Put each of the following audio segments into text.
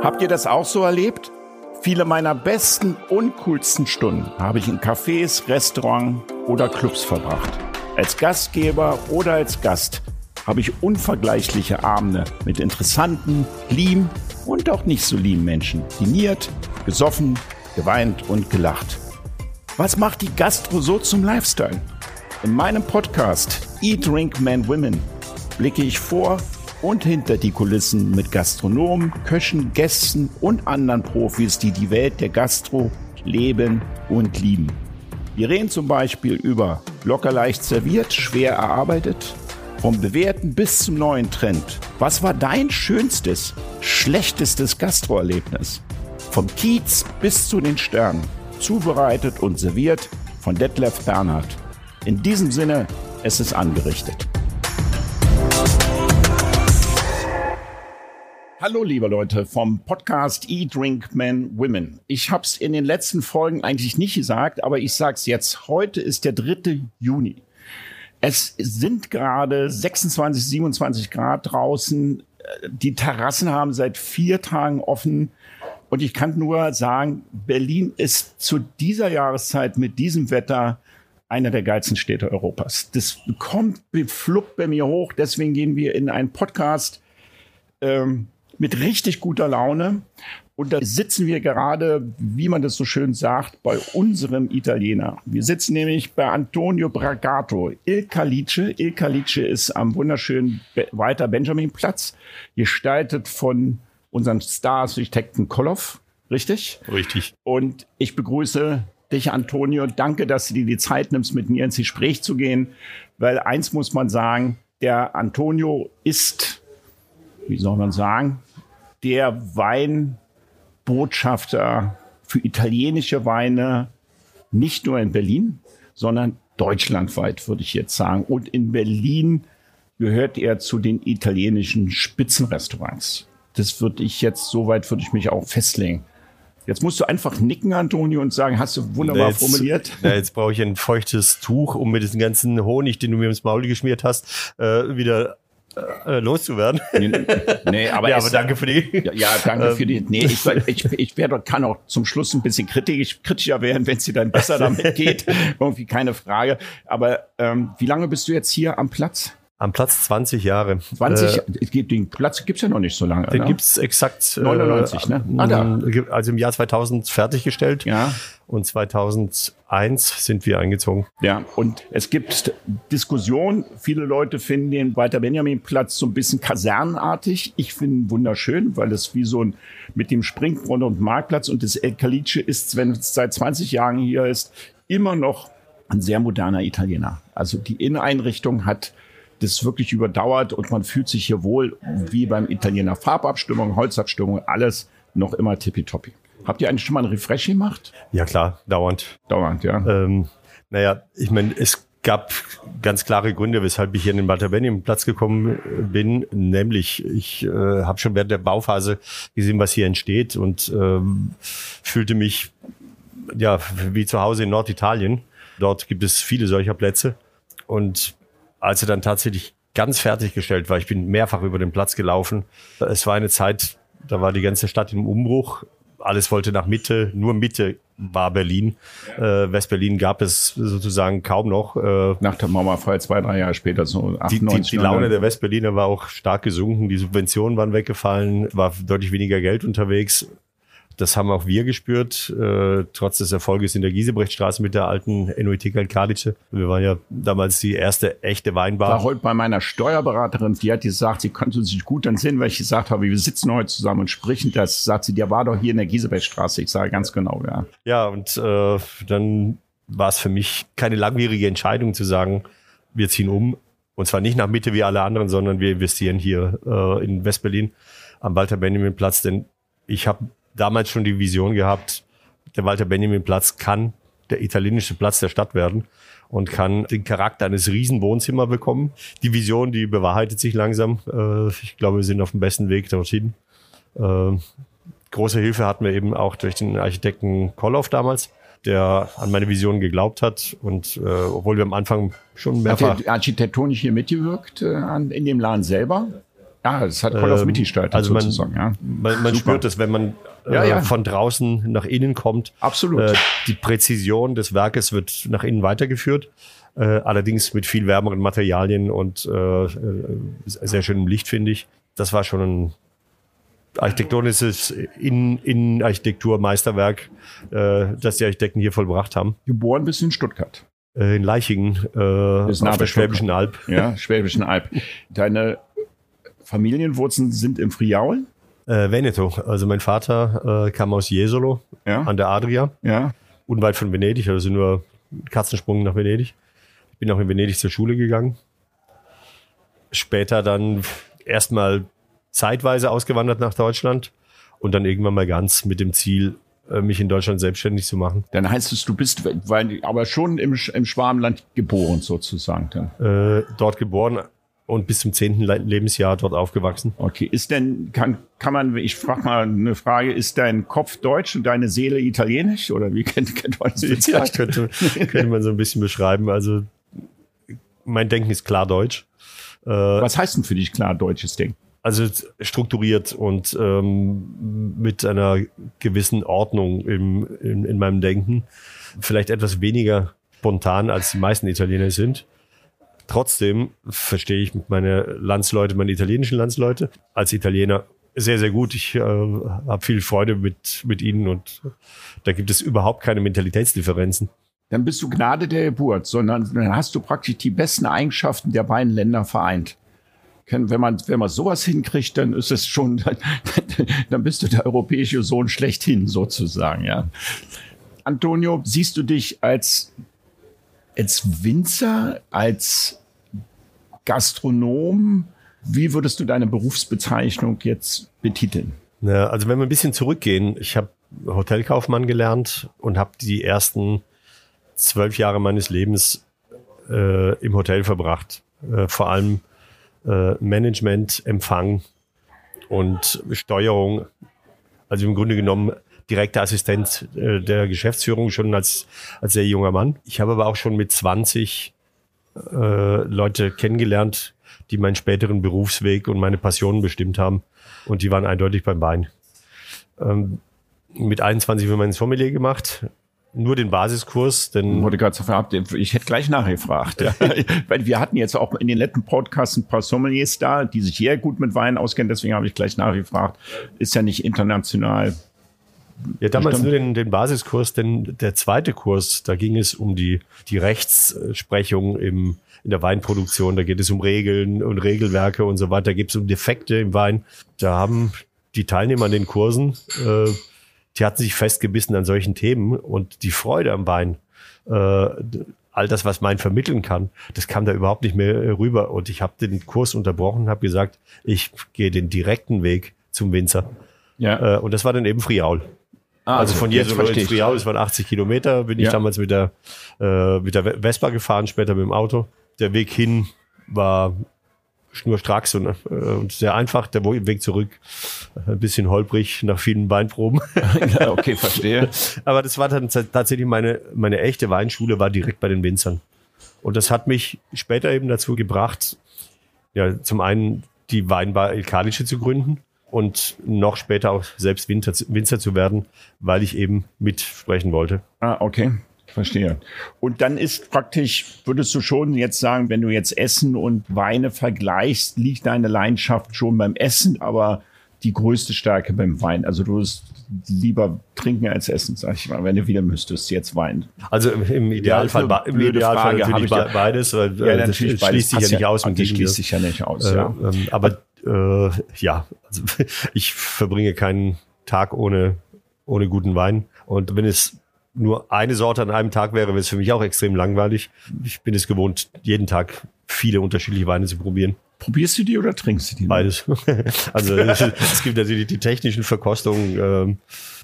Habt ihr das auch so erlebt? Viele meiner besten und coolsten Stunden habe ich in Cafés, Restaurants oder Clubs verbracht. Als Gastgeber oder als Gast habe ich unvergleichliche Abende mit interessanten, lieben und auch nicht so lieben Menschen diniert, gesoffen, geweint und gelacht. Was macht die Gastro so zum Lifestyle? In meinem Podcast Eat, Drink, Man, Women blicke ich vor und hinter die Kulissen mit Gastronomen, Köchen, Gästen und anderen Profis, die die Welt der Gastro leben und lieben. Wir reden zum Beispiel über locker leicht serviert, schwer erarbeitet, vom bewährten bis zum neuen Trend. Was war dein schönstes, schlechtestes Gastroerlebnis? Vom Kiez bis zu den Sternen. Zubereitet und serviert von Detlef Bernhard. In diesem Sinne, es ist angerichtet. Hallo liebe Leute vom Podcast Eat, Drink, Men, Women. Ich habe es in den letzten Folgen eigentlich nicht gesagt, aber ich sage es jetzt. Heute ist der 3. Juni. Es sind gerade 26, 27 Grad draußen. Die Terrassen haben seit vier Tagen offen. Und ich kann nur sagen, Berlin ist zu dieser Jahreszeit mit diesem Wetter einer der geilsten Städte Europas. Das kommt, fluppt bei mir hoch. Deswegen gehen wir in einen Podcast. Ähm, mit richtig guter Laune. Und da sitzen wir gerade, wie man das so schön sagt, bei unserem Italiener. Wir sitzen nämlich bei Antonio Bragato, Il Calice. Il Calice ist am wunderschönen Walter Benjamin Platz, gestaltet von unserem Star-Architekten Koloff. Richtig? Richtig. Und ich begrüße dich, Antonio. Danke, dass du dir die Zeit nimmst, mit mir ins Gespräch zu gehen. Weil eins muss man sagen, der Antonio ist, wie soll man sagen, der Weinbotschafter für italienische Weine, nicht nur in Berlin, sondern deutschlandweit, würde ich jetzt sagen. Und in Berlin gehört er zu den italienischen Spitzenrestaurants. Das würde ich jetzt, soweit würde ich mich auch festlegen. Jetzt musst du einfach nicken, Antonio, und sagen, hast du wunderbar jetzt, formuliert. Jetzt brauche ich ein feuchtes Tuch, um mit diesem ganzen Honig, den du mir ins Maul geschmiert hast, äh, wieder äh, loszuwerden. Nee, nee aber, ja, aber danke für die. Ja, ja danke für die. Nee, ich, ich, ich werde, kann auch zum Schluss ein bisschen kritisch, kritischer werden, wenn es dir dann besser damit geht. Irgendwie keine Frage. Aber ähm, wie lange bist du jetzt hier am Platz? Am Platz 20 Jahre. 20, äh, den Platz gibt's ja noch nicht so lange. Den ne? gibt's exakt 99, äh, ne? Ah, da. Also im Jahr 2000 fertiggestellt. Ja. Und 2001 sind wir eingezogen. Ja, und es gibt Diskussionen. Viele Leute finden den Walter Benjamin Platz so ein bisschen kasernenartig. Ich finde ihn wunderschön, weil es wie so ein mit dem Springbrunnen und Marktplatz und das El Calice ist, wenn es seit 20 Jahren hier ist, immer noch ein sehr moderner Italiener. Also die Inneneinrichtung hat das wirklich überdauert und man fühlt sich hier wohl wie beim Italiener. Farbabstimmung, Holzabstimmung, alles noch immer tippitoppi. Habt ihr eigentlich schon mal einen Refresh gemacht? Ja klar, dauernd. Dauernd, ja. Ähm, naja, ich meine, es gab ganz klare Gründe, weshalb ich hier in den Benjamin Platz gekommen bin. Nämlich, ich äh, habe schon während der Bauphase gesehen, was hier entsteht und ähm, fühlte mich ja wie zu Hause in Norditalien. Dort gibt es viele solcher Plätze und als er dann tatsächlich ganz fertiggestellt war, ich bin mehrfach über den Platz gelaufen. Es war eine Zeit, da war die ganze Stadt im Umbruch. Alles wollte nach Mitte, nur Mitte war Berlin. Äh, Westberlin gab es sozusagen kaum noch. Äh, Nach der Mauerfall zwei, drei Jahre später, so die, die, 98. die Laune der Westberliner war auch stark gesunken. Die Subventionen waren weggefallen, war deutlich weniger Geld unterwegs. Das haben auch wir gespürt, äh, trotz des Erfolges in der Giesebrechtstraße mit der alten NOET Kalkalice. Wir waren ja damals die erste echte Weinbar. war heute bei meiner Steuerberaterin, die hat gesagt, sie konnte sich gut entsinnen, weil ich gesagt habe, wir sitzen heute zusammen und sprechen das. Sagt sie, der war doch hier in der Giesebrechtstraße. Ich sage ganz genau, ja. Ja, und äh, dann war es für mich keine langwierige Entscheidung zu sagen, wir ziehen um. Und zwar nicht nach Mitte wie alle anderen, sondern wir investieren hier äh, in Westberlin am Walter Benjamin Platz. Denn ich habe damals schon die Vision gehabt, der Walter Benjamin Platz kann der italienische Platz der Stadt werden und kann den Charakter eines Riesenwohnzimmer bekommen. Die Vision, die bewahrheitet sich langsam. Äh, ich glaube, wir sind auf dem besten Weg dorthin. Äh, große Hilfe hatten wir eben auch durch den Architekten Kolloff damals, der an meine Vision geglaubt hat. Und äh, obwohl wir am Anfang schon Hat mehrfach der architektonisch hier mitgewirkt äh, in dem Laden selber? Ja, das hat Call of Ähm, gestaltet also man, sozusagen. Ja. man, man spürt es, wenn man äh, Ja, ja. von draußen nach innen kommt. Absolut. Äh, die Präzision des Werkes wird nach innen weitergeführt. Äh, allerdings mit viel wärmeren Materialien und äh, äh, sehr schönem Licht, finde ich. Das war schon ein architektonisches In- Innenarchitektur-Meisterwerk, äh, das die Architekten hier vollbracht haben. Geboren bist du in Stuttgart. In Leichingen, äh, auf der Schwäbischen Alb. Ja, Schwäbischen Alb. Deine Familienwurzeln sind im Friaul? Äh, Veneto. Also mein Vater äh, kam aus Jesolo Ja. an der Adria. Ja. unweit von Venedig, also nur Katzensprung nach Venedig. Ich bin auch in Venedig zur Schule gegangen. Später dann erstmal zeitweise ausgewandert nach Deutschland und dann irgendwann mal ganz mit dem Ziel, äh, mich in Deutschland selbstständig zu machen. Dann heißt es, du bist weil, aber schon im, im Schwarmland geboren sozusagen. Dann. Äh, dort geboren und bis zum zehnten Le- Lebensjahr dort aufgewachsen. Okay, ist denn, kann, kann man, ich frage mal eine Frage, ist dein Kopf deutsch und deine Seele italienisch? Oder wie kennt, kennt man das? Ja, könnte, könnte man so ein bisschen beschreiben. Also mein Denken ist klar deutsch. Äh, Was heißt denn für dich klar deutsches Denken? Also strukturiert und ähm, mit einer gewissen Ordnung im, in, in meinem Denken. Vielleicht etwas weniger spontan, als die meisten Italiener sind. Trotzdem verstehe ich meine Landsleute, meine italienischen Landsleute als Italiener sehr, sehr gut. Ich äh, habe viel Freude mit, mit ihnen und da gibt es überhaupt keine Mentalitätsdifferenzen. Dann bist du Gnade der Geburt, sondern dann hast du praktisch die besten Eigenschaften der beiden Länder vereint. Wenn man, wenn man sowas hinkriegt, dann ist es schon, dann bist du der europäische Sohn schlechthin sozusagen, ja. Antonio, siehst du dich als, als Winzer, als Gastronom? Wie würdest du deine Berufsbezeichnung jetzt betiteln? Ja, also wenn wir ein bisschen zurückgehen, ich habe Hotelkaufmann gelernt und habe die ersten zwölf Jahre meines Lebens äh, im Hotel verbracht. Äh, vor allem äh, Management, Empfang und Steuerung. Also im Grunde genommen direkter Assistent äh, der Geschäftsführung schon als, als sehr junger Mann. Ich habe aber auch schon mit 20 äh, Leute kennengelernt, die meinen späteren Berufsweg und meine Passionen bestimmt haben. Und die waren eindeutig beim Wein. Ähm, mit 21 haben wir meinen Sommelier gemacht. Nur den Basiskurs, denn Wurde gerade so verhabt, ich hätte gleich nachgefragt. Ja. Weil wir hatten jetzt auch in den letzten Podcasts ein paar Sommeliers da, die sich sehr gut mit Wein auskennen, deswegen habe ich gleich nachgefragt. Ist ja nicht international. Ja, damals nur den, den Basiskurs, denn der zweite Kurs, da ging es um die, die Rechtsprechung im, in der Weinproduktion. Da geht es um Regeln und Regelwerke und so weiter. Da geht es um Defekte im Wein. Da haben die Teilnehmer an den Kursen, äh, die hatten sich festgebissen an solchen Themen und die Freude am Wein, äh, all das, was Wein vermitteln kann, das kam da überhaupt nicht mehr rüber. Und ich habe den Kurs unterbrochen und habe gesagt, ich gehe den direkten Weg zum Winzer. Ja. Äh, und das war dann eben Friaul. Also von ins ich. Friaul, das waren 80 Kilometer, bin ich Ja. damals mit der, äh, mit der Vespa gefahren, später mit dem Auto. Der Weg hin war schnurstracks und, äh, und sehr einfach. Der Weg zurück äh, ein bisschen holprig nach vielen Weinproben. Ja, okay, verstehe. Aber das war dann tats- tatsächlich meine, meine echte Weinschule, war direkt bei den Winzern. Und das hat mich später eben dazu gebracht, ja, zum einen die Weinbar El Kalische zu gründen und noch später auch selbst Winzer, Winzer zu werden, weil ich eben mitsprechen wollte. Ah, okay. Verstehe. Und dann ist praktisch, würdest du schon jetzt sagen, wenn du jetzt Essen und Weine vergleichst, liegt deine Leidenschaft schon beim Essen, aber die größte Stärke beim Wein. Also du wirst lieber trinken als essen, sag ich mal, wenn du wieder müsstest, jetzt Wein. Also im- Idealfall, ba- im Idealfall Frage, natürlich beides, weil Ja, äh, das natürlich, schließt sich ja nicht aus mit die schließt sich ja nicht aus, Äh, ja. ähm, aber äh, ja, also ich verbringe keinen Tag ohne, ohne guten Wein. Und wenn es nur eine Sorte an einem Tag wäre, wäre es für mich auch extrem langweilig. Ich bin es gewohnt, jeden Tag viele unterschiedliche Weine zu probieren. Probierst du die oder trinkst du die? Beides. Also es gibt natürlich die technischen Verkostungen, ähm,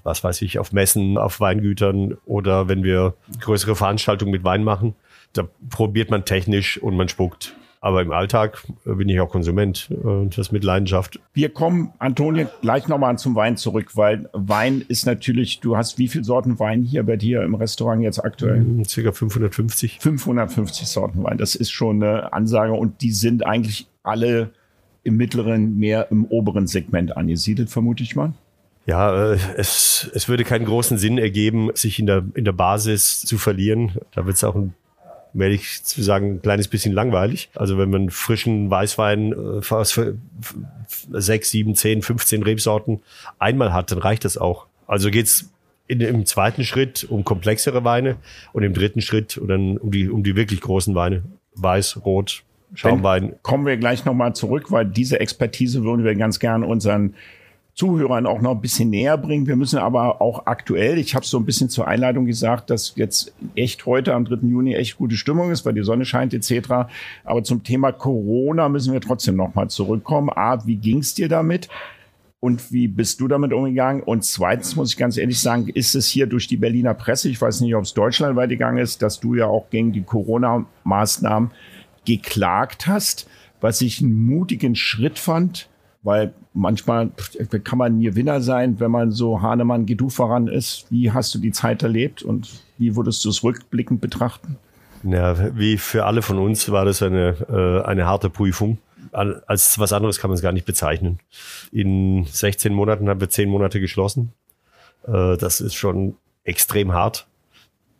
was weiß ich, auf Messen, auf Weingütern oder wenn wir größere Veranstaltungen mit Wein machen, da probiert man technisch und man spuckt. Aber im Alltag äh, bin ich auch Konsument äh, und das mit Leidenschaft. Wir kommen, Antonio, gleich nochmal zum Wein zurück, weil Wein ist natürlich, du hast wie viele Sorten Wein hier bei dir im Restaurant jetzt aktuell? Hm, Circa 550. 550 Sorten Wein. Das ist schon eine Ansage und die sind eigentlich alle im mittleren, mehr im oberen Segment angesiedelt, vermute ich mal. Ja, äh, es, es würde keinen großen Sinn ergeben, sich in der, in der Basis zu verlieren. Da wird es auch ein werde ich zu sagen, ein kleines bisschen langweilig. Also wenn man frischen Weißwein äh, aus sechs, sieben, zehn, 15 Rebsorten einmal hat, dann reicht das auch. Also geht's in, im zweiten Schritt um komplexere Weine und im dritten Schritt dann um die, um die wirklich großen Weine. Weiß, Rot, Schaumwein. Dann kommen wir gleich nochmal zurück, weil diese Expertise würden wir ganz gern unseren Zuhörern auch noch ein bisschen näher bringen. Wir müssen aber auch aktuell, ich habe so ein bisschen zur Einleitung gesagt, dass jetzt echt heute am 3. Juni echt gute Stimmung ist, weil die Sonne scheint etc. Aber zum Thema Corona müssen wir trotzdem nochmal zurückkommen. A, wie ging's dir damit? Und wie bist du damit umgegangen? Und zweitens muss ich ganz ehrlich sagen, ist es hier durch die Berliner Presse, ich weiß nicht, ob es deutschlandweit gegangen ist, dass du ja auch gegen die Corona-Maßnahmen geklagt hast, was ich einen mutigen Schritt fand, weil manchmal kann man nie Winner sein, wenn man so Hahnemann Gedu voran ist. Wie hast du die Zeit erlebt und wie würdest du es rückblickend betrachten? Ja, wie für alle von uns war das eine, äh, eine harte Prüfung. Als was anderes kann man es gar nicht bezeichnen. In 16 Monaten haben wir 10 Monate geschlossen. Äh, das ist schon extrem hart.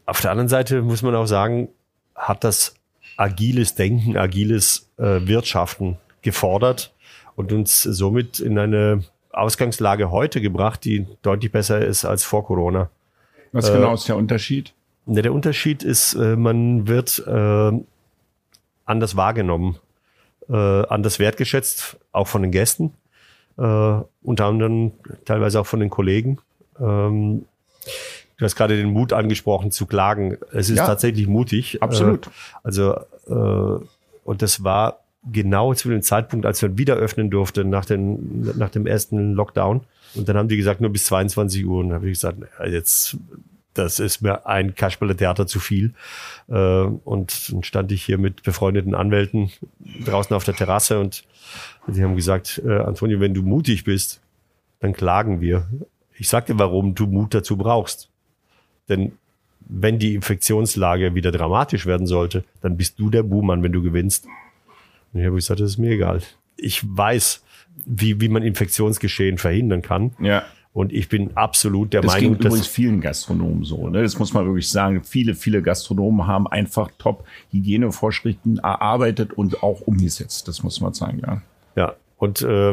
Auf der anderen Seite muss man auch sagen, hat das agiles Denken, agiles äh, Wirtschaften gefordert und uns somit in eine Ausgangslage heute gebracht, die deutlich besser ist als vor Corona. Was genau äh, ist der Unterschied? Ne, der Unterschied ist, äh, man wird äh, anders wahrgenommen, äh, anders wertgeschätzt, auch von den Gästen, äh, unter anderem teilweise auch von den Kollegen. Ähm, du hast gerade den Mut angesprochen zu klagen. Es ist ja, tatsächlich mutig. Absolut. Also und das war genau zu dem Zeitpunkt, als wir wieder öffnen durften nach, den, nach dem ersten Lockdown. Und dann haben die gesagt, nur bis 22 Uhr. Und dann habe ich gesagt, jetzt, das ist mir ein Kasperle-Theater zu viel. Äh, und dann stand ich hier mit befreundeten Anwälten draußen auf der Terrasse und die haben gesagt, äh, Antonio, wenn du mutig bist, dann klagen wir. Ich sag dir, warum du Mut dazu brauchst. Denn wenn die Infektionslage wieder dramatisch werden sollte, dann bist du der Buhmann, wenn du gewinnst. Und ich habe gesagt, das ist mir egal. Ich weiß, wie, wie man Infektionsgeschehen verhindern kann. Ja. Und ich bin absolut der das Meinung, ging übrigens vielen Gastronomen so. Ne? Das muss man wirklich sagen. Viele, viele Gastronomen haben einfach top Hygienevorschriften erarbeitet und auch umgesetzt. Das muss man sagen, ja. Ja. Und äh,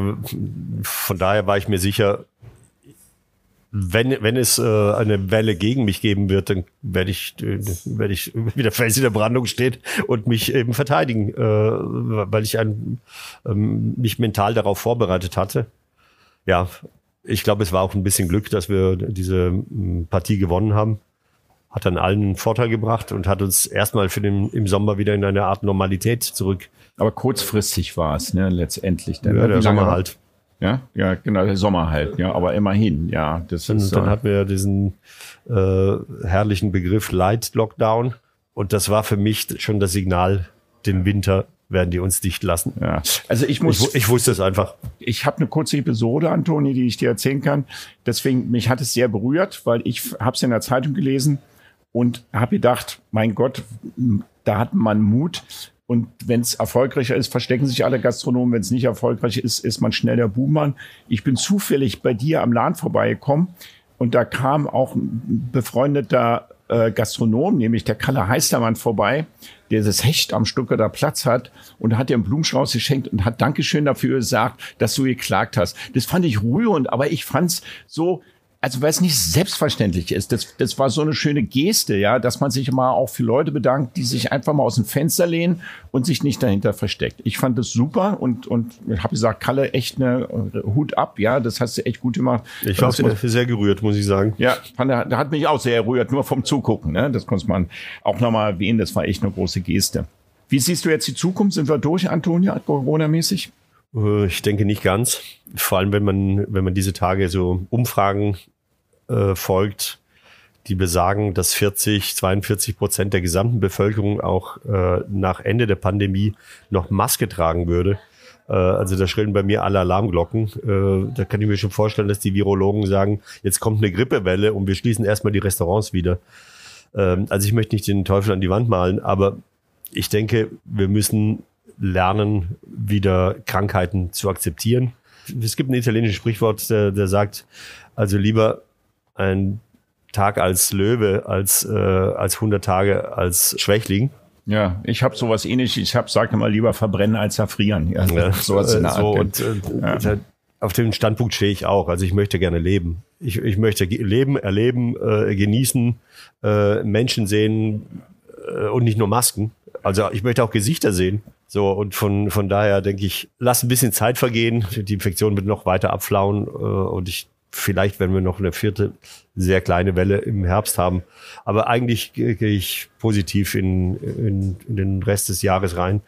von daher war ich mir sicher, wenn, wenn es äh, eine Welle gegen mich geben wird, dann werde ich, äh, werde ich wie der Fels in der Brandung steht und mich eben verteidigen, äh, weil ich ein, ähm, mich mental darauf vorbereitet hatte. Ja, ich glaube, es war auch ein bisschen Glück, dass wir diese ähm, Partie gewonnen haben. Hat dann allen einen Vorteil gebracht und hat uns erstmal für den, im Sommer wieder in eine Art Normalität zurück. Aber kurzfristig war es, ne, letztendlich. Dann, ja, der Sommer halt. Ja, ja, genau, der Sommer halt, ja, aber immerhin, ja. Das und ist, dann äh, hatten wir diesen äh, herrlichen Begriff Light Lockdown und das war für mich schon das Signal, den Winter werden die uns dicht lassen. Ja. Also ich muss, ich, ich wusste es einfach. Ich habe eine kurze Episode, Antoni, die ich dir erzählen kann. Deswegen mich hat es sehr berührt, weil ich habe es in der Zeitung gelesen und habe gedacht, mein Gott, da hat man Mut. Und wenn es erfolgreicher ist, verstecken sich alle Gastronomen. Wenn es nicht erfolgreich ist, ist man schnell der Buhmann. Ich bin zufällig bei dir am Laden vorbeigekommen und da kam auch ein befreundeter äh, Gastronom, nämlich der Kalle Heistermann vorbei, der das Hecht am Stuttgarter Platz hat und hat dir einen Blumenstrauß geschenkt und hat Dankeschön dafür gesagt, dass du geklagt hast. Das fand ich rührend, aber ich fand's so, also weil es nicht selbstverständlich ist. Das, das war so eine schöne Geste, ja, dass man sich mal auch für Leute bedankt, die sich einfach mal aus dem Fenster lehnen und sich nicht dahinter versteckt. Ich fand das super und und habe gesagt, Kalle, echt eine Hut ab, ja, das hast du echt gut gemacht. Ich war sehr, sehr gerührt, muss ich sagen. Ja, fand, der hat mich auch sehr gerührt, nur vom Zugucken, ne? Das konnte man auch nochmal erwähnen, das war echt eine große Geste. Wie siehst du jetzt die Zukunft? Sind wir durch, Antonia, Corona-mäßig? Äh, ich denke nicht ganz. Vor allem, wenn man, wenn man diese Tage so Umfragen äh, folgt, die besagen, dass 40, 42 Prozent der gesamten Bevölkerung auch äh, nach Ende der Pandemie noch Maske tragen würde. Äh, also da schrillen bei mir alle Alarmglocken. Äh, da kann ich mir schon vorstellen, dass die Virologen sagen, jetzt kommt eine Grippewelle und wir schließen erstmal die Restaurants wieder. Ähm, also ich möchte nicht den Teufel an die Wand malen, aber ich denke, wir müssen lernen, wieder Krankheiten zu akzeptieren. Es gibt ein italienisches Sprichwort, der, der sagt, also lieber ein Tag als Löwe als, äh, als 100 Tage als Schwächling. Ja, ich habe sowas ähnliches. Ich habe, sage mal, lieber verbrennen als erfrieren. Ja, ja sowas in der so, Art. Und, äh, ja. Auf dem Standpunkt stehe ich auch. Also ich möchte gerne leben. Ich, ich möchte leben, erleben, äh, genießen, äh, Menschen sehen äh, und nicht nur Masken. Also ich möchte auch Gesichter sehen. So, und von, von daher denke ich, lass ein bisschen Zeit vergehen. Die Infektion wird noch weiter abflauen. Äh, und ich vielleicht, wenn wir noch eine vierte sehr kleine Welle im Herbst haben. Aber eigentlich gehe ich positiv in, in, in, den Rest des Jahres rein.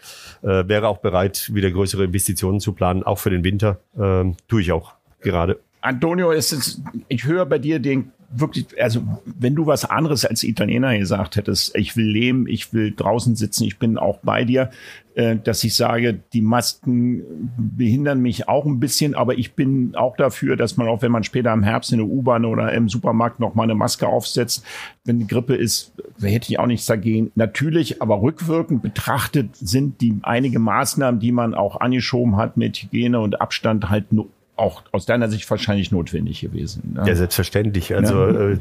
Äh, wäre auch bereit, wieder größere Investitionen zu planen, auch für den Winter. Ähm, tue ich auch gerade. Antonio, ist ich höre bei dir den wirklich, also wenn du was anderes als Italiener gesagt hättest, ich will leben, ich will draußen sitzen, ich bin auch bei dir, äh, dass ich sage, die Masken behindern mich auch ein bisschen, aber ich bin auch dafür, dass man auch, wenn man später im Herbst in der U-Bahn oder im Supermarkt noch mal eine Maske aufsetzt, wenn die Grippe ist, hätte ich auch nichts dagegen. Natürlich, aber rückwirkend betrachtet sind die einige Maßnahmen, die man auch angeschoben hat mit Hygiene und Abstand halt nur auch aus deiner Sicht wahrscheinlich notwendig gewesen. Ne? Ja, selbstverständlich. Also ja. äh,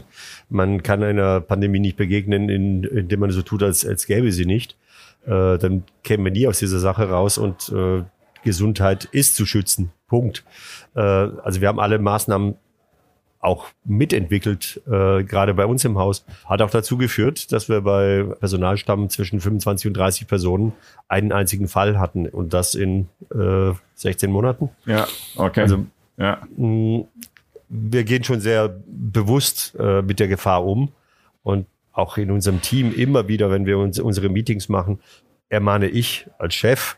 man kann einer Pandemie nicht begegnen, in, indem man so tut, als, als gäbe sie nicht. Äh, dann kämen wir nie aus dieser Sache raus und äh, Gesundheit ist zu schützen. Punkt. Äh, also wir haben alle Maßnahmen auch mitentwickelt, äh, gerade bei uns im Haus, hat auch dazu geführt, dass wir bei Personalstamm zwischen 25 und 30 Personen einen einzigen Fall hatten und das in äh, 16 Monaten. Ja, okay. Also ja. Mh, wir gehen schon sehr bewusst äh, mit der Gefahr um und auch in unserem Team immer wieder, wenn wir uns unsere Meetings machen, ermahne ich als Chef,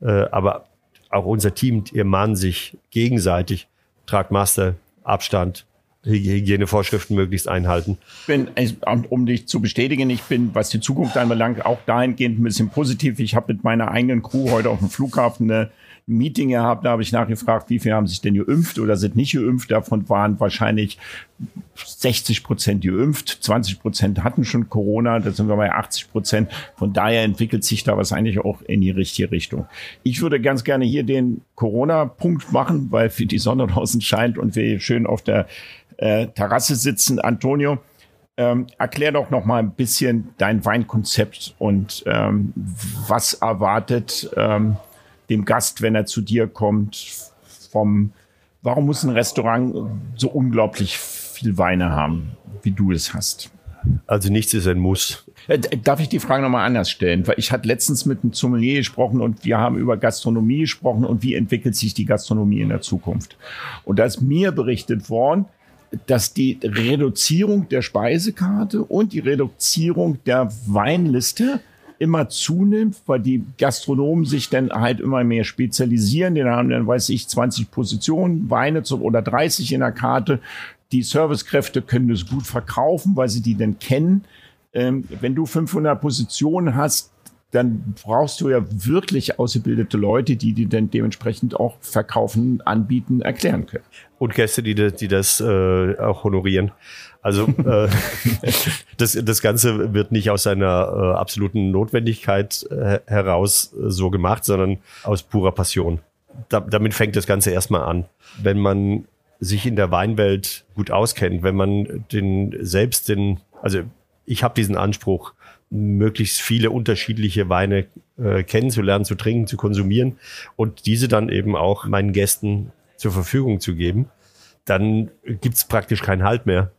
äh, aber auch unser Team ermahnen sich gegenseitig, tragt Master, Abstand, Hygienevorschriften möglichst einhalten. Bin, um dich zu bestätigen, ich bin, was die Zukunft anbelangt, auch dahingehend ein bisschen positiv. Ich habe mit meiner eigenen Crew heute auf dem Flughafen eine Meeting gehabt, da habe ich nachgefragt, wie viele haben sich denn geimpft oder sind nicht geimpft. Davon waren wahrscheinlich 60 Prozent geimpft, 20 Prozent hatten schon Corona, da sind wir bei 80 Prozent. Von daher entwickelt sich da was eigentlich auch in die richtige Richtung. Ich würde ganz gerne hier den Corona-Punkt machen, weil für die Sonne draußen scheint und wir schön auf der äh, Terrasse sitzen. Antonio, ähm, erklär doch noch mal ein bisschen dein Weinkonzept und ähm, was erwartet ähm, dem Gast, wenn er zu dir kommt, vom, warum muss ein Restaurant so unglaublich viel Weine haben, wie du es hast? Also nichts ist ein Muss. Äh, darf ich die Frage nochmal anders stellen? Weil ich hatte letztens mit einem Sommelier gesprochen und wir haben über Gastronomie gesprochen und wie entwickelt sich die Gastronomie in der Zukunft. Und da ist mir berichtet worden, dass die Reduzierung der Speisekarte und die Reduzierung der Weinliste immer zunimmt, weil die Gastronomen sich dann halt immer mehr spezialisieren. Die haben dann, weiß ich, 20 Positionen, Weine zu, oder 30 in der Karte. Die Servicekräfte können das gut verkaufen, weil sie die dann kennen. Ähm, wenn du 500 Positionen hast, dann brauchst du ja wirklich ausgebildete Leute, die die dann dementsprechend auch verkaufen, anbieten, erklären können. Und Gäste, die, die das äh, auch honorieren. Also äh, das, das Ganze wird nicht aus einer äh, absoluten Notwendigkeit äh, heraus äh, so gemacht, sondern aus purer Passion. Da, damit fängt das Ganze erstmal an. Wenn man sich in der Weinwelt gut auskennt, wenn man den selbst den, also ich habe diesen Anspruch, möglichst viele unterschiedliche Weine äh, kennenzulernen, zu trinken, zu konsumieren und diese dann eben auch meinen Gästen zur Verfügung zu geben, dann gibt's praktisch keinen Halt mehr.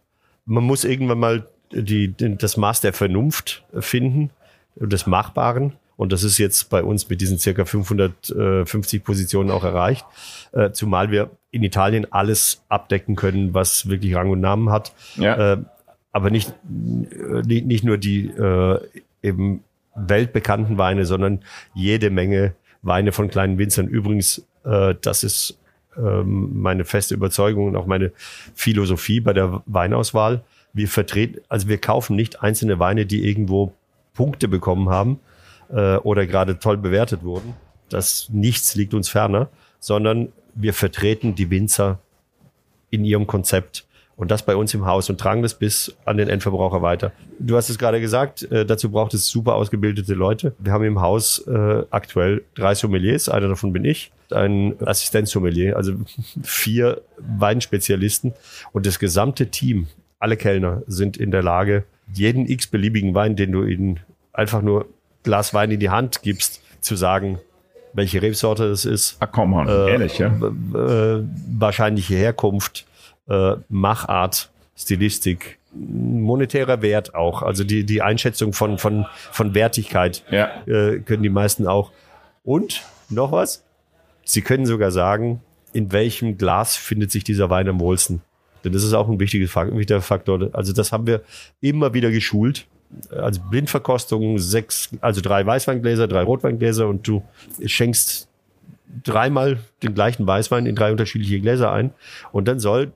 Man muss irgendwann mal die, das Maß der Vernunft finden, des Machbaren. Und das ist jetzt bei uns mit diesen circa 550 Positionen auch erreicht. Äh, zumal wir in Italien alles abdecken können, was wirklich Rang und Namen hat. Ja. Äh, aber nicht, nicht, nicht nur die äh, eben weltbekannten Weine, sondern jede Menge Weine von kleinen Winzern. Übrigens, äh, das ist ähm, meine feste Überzeugung und auch meine Philosophie bei der Weinauswahl. Wir vertreten, also wir kaufen nicht einzelne Weine, die irgendwo Punkte bekommen haben äh, oder gerade toll bewertet wurden. Das nichts liegt uns ferner, sondern wir vertreten die Winzer in ihrem Konzept und das bei uns im Haus und tragen das bis an den Endverbraucher weiter. Du hast es gerade gesagt, äh, dazu braucht es super ausgebildete Leute. Wir haben im Haus äh, aktuell drei Sommeliers, einer davon bin ich, ein Assistenzsommelier, also vier Weinspezialisten und das gesamte Team, alle Kellner sind in der Lage, jeden x-beliebigen Wein, den du ihnen einfach nur Glas Wein in die Hand gibst, zu sagen, welche Rebsorte es ist. Ach komm mal, äh, ehrlich, ja? Äh, wahrscheinliche Herkunft, äh, Machart, Stilistik, monetärer Wert auch. Also die, die Einschätzung von, von, von Wertigkeit Ja. äh, können die meisten auch. Und noch was? Sie können sogar sagen, in welchem Glas findet sich dieser Wein am wohlsten. Denn das ist auch ein wichtiger Faktor. Also das haben wir immer wieder geschult. Also Blindverkostung, sechs, also drei Weißweingläser, drei Rotweingläser und du schenkst dreimal den gleichen Weißwein in drei unterschiedliche Gläser ein. Und dann soll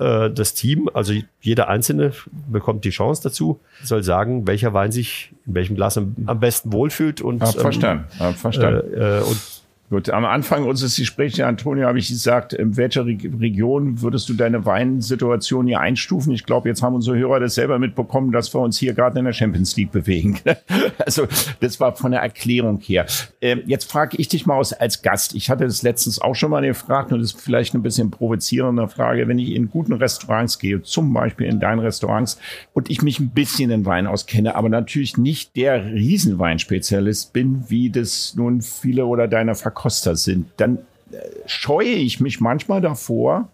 äh, das Team, also jeder Einzelne bekommt die Chance dazu, soll sagen, welcher Wein sich in welchem Glas am, am besten wohlfühlt. Und, Hab verstanden, hab verstanden. Äh, äh, und Gut, am Anfang unseres Gesprächs, Antonio, habe ich gesagt, in welcher Re Region würdest du deine Weinsituation hier einstufen? Ich glaube, jetzt haben unsere Hörer das selber mitbekommen, dass wir uns hier gerade in der Champions League bewegen. also das war von der Erklärung her. Ähm, jetzt frage ich dich mal aus, als Gast. Ich hatte das letztens auch schon mal gefragt und das ist vielleicht ein bisschen provozierende Frage. Wenn ich in guten Restaurants gehe, zum Beispiel in deinen Restaurants, und ich mich ein bisschen in Wein auskenne, aber natürlich nicht der Riesenweinspezialist bin, wie das nun viele oder deiner Verkoster sind, dann äh, scheue ich mich manchmal davor,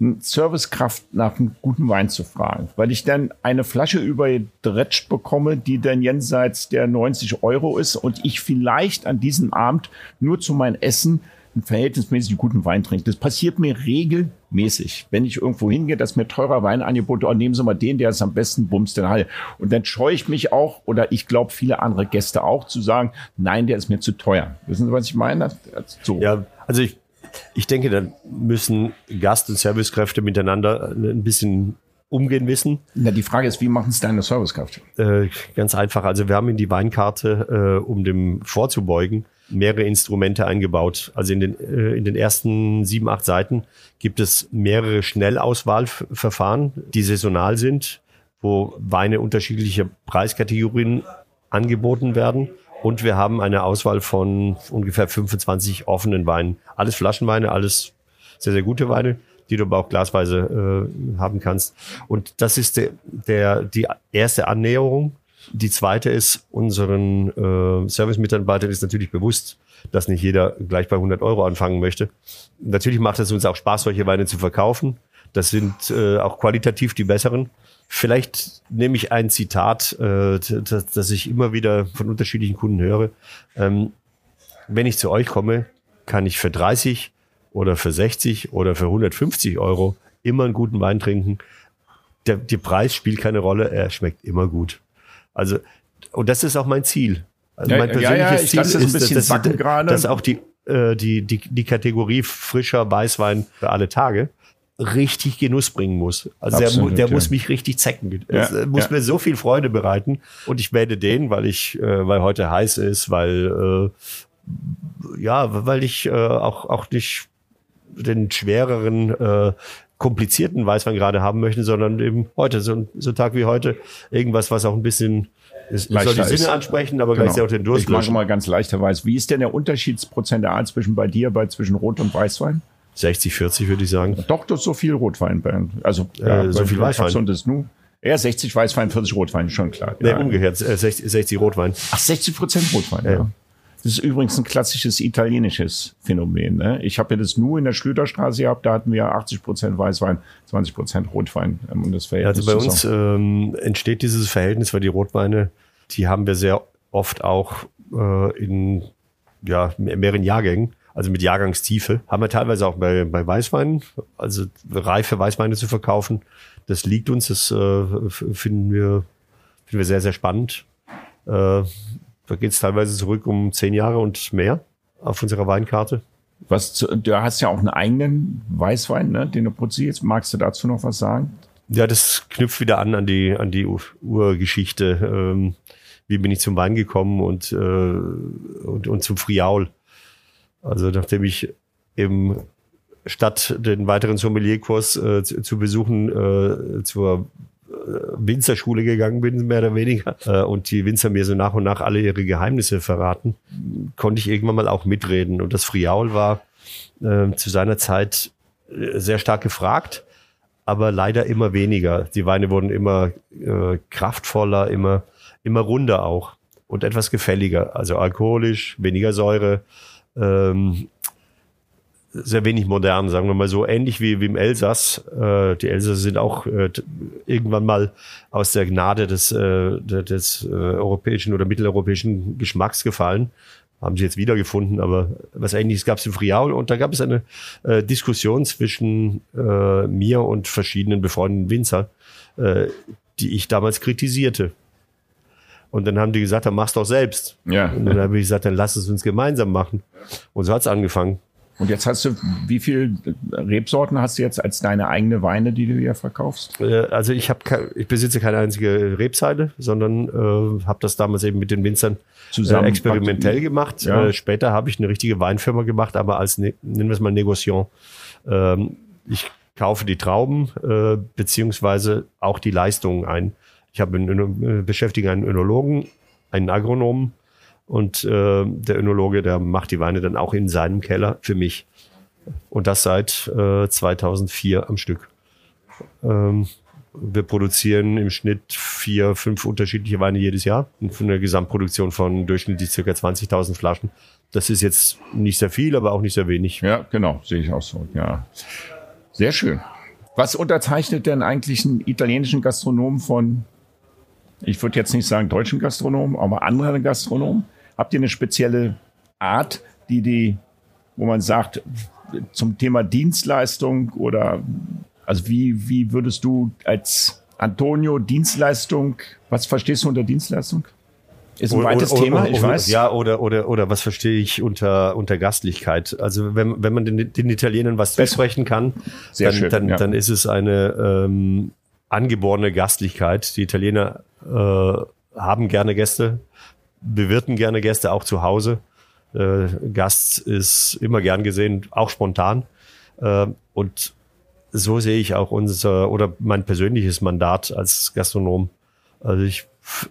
eine Servicekraft nach einem guten Wein zu fragen, weil ich dann eine Flasche überdretscht bekomme, die dann jenseits der 90 Euro ist und ich vielleicht an diesem Abend nur zu meinem Essen einen verhältnismäßig guten Wein trinke. Das passiert mir regelmäßig. Wenn ich irgendwo hingehe, dass mir teurer Wein angeboten wird, oh, nehmen Sie mal den, der ist am besten, bums den Hall. Und dann scheue ich mich auch, oder ich glaube viele andere Gäste auch, zu sagen, nein, der ist mir zu teuer. Wissen Sie, was ich meine? So. Ja, also ich, ich denke, da müssen Gast- und Servicekräfte miteinander ein bisschen umgehen wissen. Na, die Frage ist, wie machen es deine Servicekraft? Äh, ganz einfach. Also wir haben in die Weinkarte, äh, um dem vorzubeugen, mehrere Instrumente eingebaut. Also in den, äh, in den ersten sieben, acht Seiten gibt es mehrere Schnellauswahlverfahren, die saisonal sind, wo Weine unterschiedlicher Preiskategorien angeboten werden. Und wir haben eine Auswahl von ungefähr 25 offenen Weinen. Alles Flaschenweine, alles sehr, sehr gute Weine, die du aber auch glasweise äh, haben kannst. Und das ist der, der, die erste Annäherung. Die zweite ist, unseren äh, Service-Mitarbeitern ist natürlich bewusst, dass nicht jeder gleich bei 100 Euro anfangen möchte. Natürlich macht es uns auch Spaß, solche Weine zu verkaufen. Das sind äh, auch qualitativ die besseren. Vielleicht nehme ich ein Zitat, äh, das, das ich immer wieder von unterschiedlichen Kunden höre. Ähm, wenn ich zu euch komme, kann ich für 30 oder für 60 oder für 150 Euro immer einen guten Wein trinken. Der, der Preis spielt keine Rolle, er schmeckt immer gut. Also, und das ist auch mein Ziel. Also Ja, mein persönliches ja, Ziel ein ist, dass, auch die, äh, die, die, die Kategorie frischer Weißwein für alle Tage richtig Genuss bringen muss. Also der, Absolut, der ja. muss mich richtig zecken. Ja, Es äh, muss mir so viel Freude bereiten. Und ich werde den, weil ich, äh, weil heute heiß ist, weil äh, ja, weil ich äh, auch, auch nicht den schwereren, äh, komplizierten Weißwein gerade haben möchte, sondern eben heute, so ein, so ein Tag wie heute, irgendwas, was auch ein bisschen es soll Leichter die Sinne ist. ansprechen, aber Genau. gleichzeitig auch den Durst Ich mache mal ganz leichterweise. Wie ist denn der Unterschiedsprozental zwischen bei dir, bei zwischen Rot und Weißwein? 60, 40 würde ich sagen. Doch, das ist so viel Rotwein. Also Äh, so viel Weißwein. Und das nu. Ja, 60 Weißwein, 40 Rotwein, schon klar. Nee, ja. umgekehrt, äh, 60, 60 Rotwein. Ach, 60 Prozent Rotwein, ja. Ja. Das ist übrigens ein klassisches italienisches Phänomen. Ne? Ich habe ja das nur in der Schlüterstraße gehabt, da hatten wir 80 Prozent Weißwein, 20 Prozent Rotwein. ähm, das Verhältnis Also bei uns ähm, entsteht dieses Verhältnis, weil die Rotweine, die haben wir sehr oft auch äh, in ja, me- mehreren Jahrgängen, also mit Jahrgangstiefe. Haben wir teilweise auch bei, bei Weißweinen, also reife Weißweine zu verkaufen. Das liegt uns, das äh, finden, wir, finden wir sehr, sehr spannend. Äh, da geht es teilweise zurück um zehn Jahre und mehr auf unserer Weinkarte. Was zu, du hast ja auch einen eigenen Weißwein, ne, den du produzierst. Magst du dazu noch was sagen? Ja, das knüpft wieder an an die an die Ur- Urgeschichte. Ähm, wie bin ich zum Wein gekommen und äh, und, und zum Friaul. Also nachdem ich eben statt den weiteren Sommelierkurs äh, zu, zu, besuchen, äh, zur Winzerschule gegangen bin, mehr oder weniger, äh, und die Winzer mir so nach und nach alle ihre Geheimnisse verraten, konnte ich irgendwann mal auch mitreden. Und das Friaul war äh, zu seiner Zeit äh, sehr stark gefragt, aber leider immer weniger. Die Weine wurden immer kraftvoller, immer, immer runder auch und etwas gefälliger, also alkoholisch, weniger Säure, ähm, sehr wenig modern, sagen wir mal so, ähnlich wie, wie im Elsass. Äh, die Elsässer sind auch äh, irgendwann mal aus der Gnade des, äh, des äh, europäischen oder mitteleuropäischen Geschmacks gefallen. Haben sie jetzt wiedergefunden, aber was ähnliches gab es im Friaul und da gab es eine äh, Diskussion zwischen äh, mir und verschiedenen befreundeten Winzer, äh, die ich damals kritisierte. Und dann haben die gesagt, dann mach's doch selbst. Ja. Und dann habe ich gesagt, dann lass es uns gemeinsam machen. Und so hat's angefangen. Und jetzt hast du, wie viel Rebsorten hast du jetzt als deine eigene Weine, die du hier verkaufst? Äh, also ich habe, ich besitze keine einzige Rebseite, sondern äh, habe das damals eben mit den Winzern äh, Zusammen äh, experimentell gemacht. Ja. Äh, später habe ich eine richtige Weinfirma gemacht, aber als, ne, nennen wir es mal Negociant. Ähm, ich kaufe die Trauben äh, beziehungsweise auch die Leistungen ein. Ich habe einen, beschäftige einen Önologen, einen Agronomen, und äh, der Önologe, der macht die Weine dann auch in seinem Keller für mich. Und das seit äh, 2004 am Stück. Ähm, wir produzieren im Schnitt vier, fünf unterschiedliche Weine jedes Jahr. Und von einer Gesamtproduktion von durchschnittlich circa 20.000 Flaschen. Das ist jetzt nicht sehr viel, aber auch nicht sehr wenig. Ja, genau, sehe ich auch so. Ja, sehr schön. Was unterzeichnet denn eigentlich einen italienischen Gastronomen von, ich würde jetzt nicht sagen deutschen Gastronomen, aber anderen Gastronomen? Habt ihr eine spezielle Art, die die, wo man sagt, zum Thema Dienstleistung oder also wie, wie würdest du als Antonio Dienstleistung, was verstehst du unter Dienstleistung? Ist ein weites oder, Thema, ich weiß. Ja, oder, oder, oder was verstehe ich unter, unter Gastlichkeit? Also wenn, wenn man den, den Italienern was zusprechen kann, Sehr dann, schön, dann, ja. dann ist es eine ähm, angeborene Gastlichkeit. Die Italiener äh, haben gerne Gäste, bewirten gerne Gäste auch zu Hause. Äh, Gast ist immer gern gesehen, auch spontan. Äh, und so sehe ich auch unser oder mein persönliches Mandat als Gastronom. Also ich,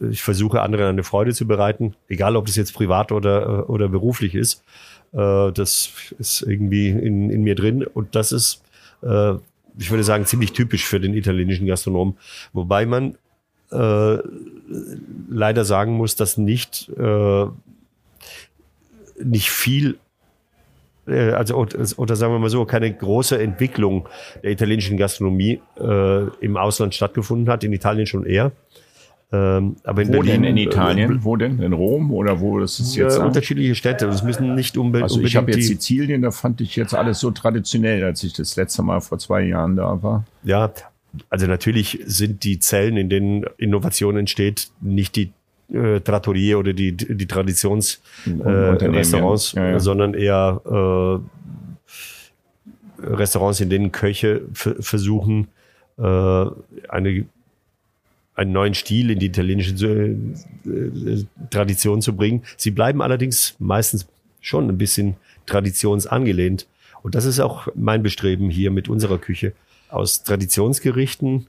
ich versuche anderen eine Freude zu bereiten, egal ob das jetzt privat oder, oder beruflich ist. Äh, das ist irgendwie in, in mir drin und das ist, äh, ich würde sagen, ziemlich typisch für den italienischen Gastronom. Wobei man äh, leider sagen muss, dass nicht, äh, nicht viel äh, also oder sagen wir mal so, keine große Entwicklung der italienischen Gastronomie äh, im Ausland stattgefunden hat, in Italien schon eher. Ähm, aber in wo Berlin, denn in Italien? Äh, wo denn? In Rom oder wo das ist jetzt? Äh, unterschiedliche Städte. Das müssen nicht unbe also unbedingt. Ich habe jetzt Sizilien, da fand ich jetzt alles so traditionell, als ich das letzte Mal vor zwei Jahren da war. Ja, also natürlich sind die Zellen, in denen Innovation entsteht, nicht die äh, Trattorie oder die, die Traditionsrestaurants, äh, ja. Ja, ja. sondern eher äh, Restaurants, in denen Köche versuchen, äh, eine, einen neuen Stil in die italienische äh, Tradition zu bringen. Sie bleiben allerdings meistens schon ein bisschen traditionsangelehnt. Und das ist auch mein Bestreben hier mit unserer Küche aus Traditionsgerichten.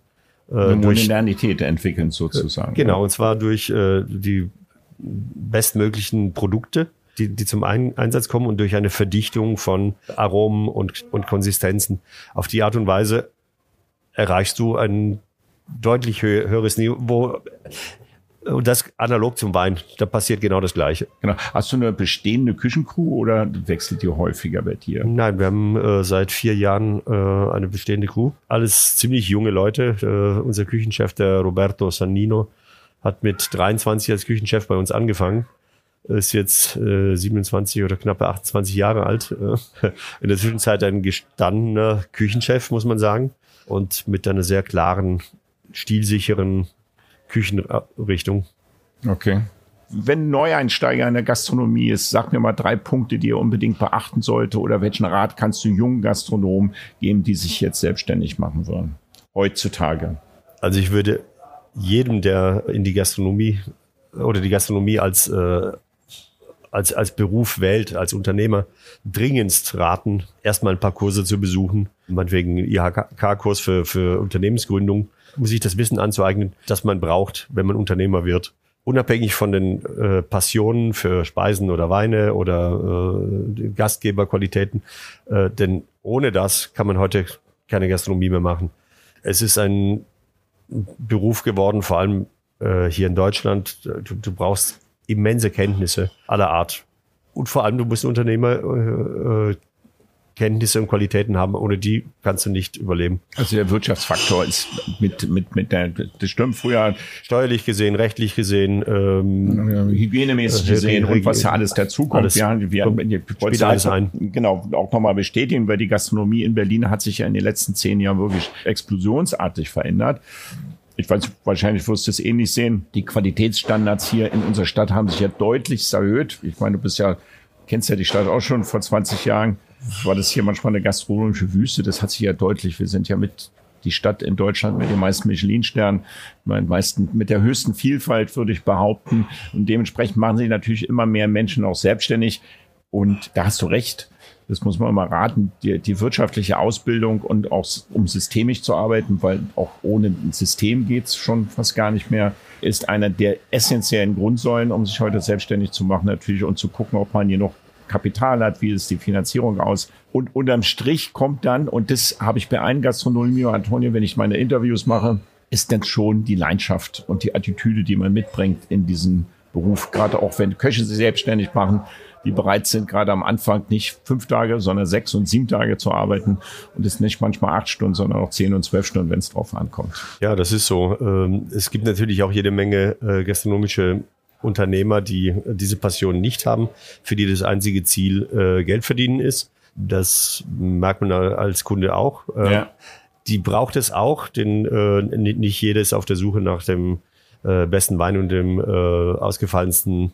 Äh, Eine durch, Modernität entwickeln sozusagen. Genau, und zwar durch äh, die bestmöglichen Produkte, die, die zum ein Einsatz kommen und durch eine Verdichtung von Aromen und, und Konsistenzen. Auf die Art und Weise erreichst du ein deutlich höheres Niveau. Und das analog zum Wein, da passiert genau das Gleiche. Genau. Hast du eine bestehende Küchencrew oder wechselt die häufiger bei dir? Nein, wir haben äh, seit vier Jahren äh, eine bestehende Crew. Alles ziemlich junge Leute. Äh, unser Küchenchef, der Roberto Sannino, hat mit 23 als Küchenchef bei uns angefangen. Ist jetzt äh, 27 oder knappe 28 Jahre alt. Äh, in der Zwischenzeit ein gestandener Küchenchef, muss man sagen. Und mit einer sehr klaren, stilsicheren Küchenrichtung. Okay. Wenn Neueinsteiger in der Gastronomie ist, sag mir mal drei Punkte, die er unbedingt beachten sollte oder welchen Rat kannst du jungen Gastronomen geben, die sich jetzt selbstständig machen wollen? Heutzutage. Also ich würde jedem, der in die Gastronomie oder die Gastronomie als, äh, als, als Beruf wählt, als Unternehmer, dringendst raten, erstmal ein paar Kurse zu besuchen, meinetwegen IHK-Kurs für, für Unternehmensgründung, um sich das Wissen anzueignen, das man braucht, wenn man Unternehmer wird. Unabhängig von den äh, Passionen für Speisen oder Weine oder äh, Gastgeberqualitäten. Äh, denn ohne das kann man heute keine Gastronomie mehr machen. Es ist ein Beruf geworden, vor allem äh, hier in Deutschland. Du, du brauchst immense Kenntnisse aller Art. Und vor allem, du musst Unternehmer äh, äh, Kenntnisse und Qualitäten haben, ohne die kannst du nicht überleben. Also der Wirtschaftsfaktor ist mit, mit, mit der, das stimmt früher. Steuerlich gesehen, rechtlich gesehen, ähm, hygienemäßig äh, gesehen und was ja alles dazukommt. Alles, ja, wir, wir spielt alles ein. Genau, auch nochmal bestätigen, weil die Gastronomie in Berlin hat sich ja in den letzten zehn Jahren wirklich explosionsartig verändert ich weiß, wahrscheinlich wirst du es ähnlich sehen. Die Qualitätsstandards hier in unserer Stadt haben sich ja deutlich erhöht. Ich meine, du bist ja, kennst ja die Stadt auch schon vor 20 Jahren. War das hier manchmal eine gastronomische Wüste? Das hat sich ja deutlich. Wir sind ja mit die Stadt in Deutschland mit den meisten Michelin-Sternen, mit der höchsten Vielfalt, würde ich behaupten. Und dementsprechend machen sich natürlich immer mehr Menschen auch selbstständig. Und da hast du recht das muss man mal raten, die, die wirtschaftliche Ausbildung und auch um systemisch zu arbeiten, weil auch ohne ein System geht's schon fast gar nicht mehr, ist einer der essentiellen Grundsäulen, um sich heute selbstständig zu machen natürlich und zu gucken, ob man hier noch Kapital hat, wie ist die Finanzierung aus. Und unterm Strich kommt dann, und das habe ich bei einem Gastronomie, Antonio, wenn ich meine Interviews mache, ist dann schon die Leidenschaft und die Attitüde, die man mitbringt in diesen Beruf. Gerade auch wenn Köche sich selbstständig machen, die bereit sind, gerade am Anfang nicht fünf Tage, sondern sechs und sieben Tage zu arbeiten und es nicht manchmal acht Stunden, sondern auch zehn und zwölf Stunden, wenn es drauf ankommt. Ja, das ist so. Ähm, es gibt natürlich auch jede Menge äh, gastronomische Unternehmer, die diese Passion nicht haben, für die das einzige Ziel äh, Geld verdienen ist. Das merkt man als Kunde auch. Ähm, ja. Die braucht es auch, denn äh, nicht jeder ist auf der Suche nach dem besten Wein und dem ausgefallensten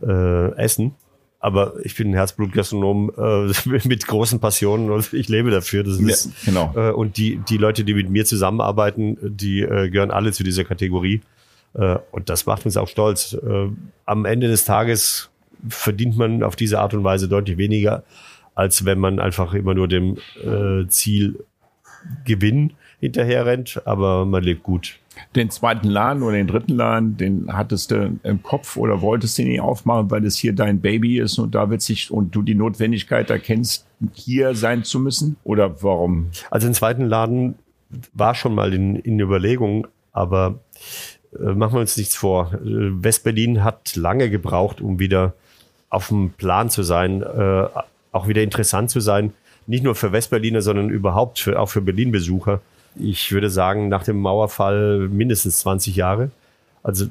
Essen aber ich bin ein Herzblutgastronom äh, mit großen Passionen und ich lebe dafür. Das ist, ja, genau. Äh, und die, die Leute, die mit mir zusammenarbeiten, die äh, gehören alle zu dieser Kategorie. Äh, und das macht uns auch stolz. Äh, am Ende des Tages verdient man auf diese Art und Weise deutlich weniger, als wenn man einfach immer nur dem äh, Ziel Gewinn hinterher rennt, aber man lebt gut. Den zweiten Laden oder den dritten Laden, den hattest du im Kopf oder wolltest du nicht aufmachen, weil das hier dein Baby ist und da wird sich und du die Notwendigkeit erkennst, hier sein zu müssen? Oder warum? Also den zweiten Laden war schon mal in, in Überlegung, aber äh, machen wir uns nichts vor. Äh, Westberlin hat lange gebraucht, um wieder auf dem Plan zu sein, äh, auch wieder interessant zu sein. Nicht nur für Westberliner, sondern überhaupt für, auch für Berlin-Besucher ich würde sagen, nach dem Mauerfall mindestens 20 Jahre. Also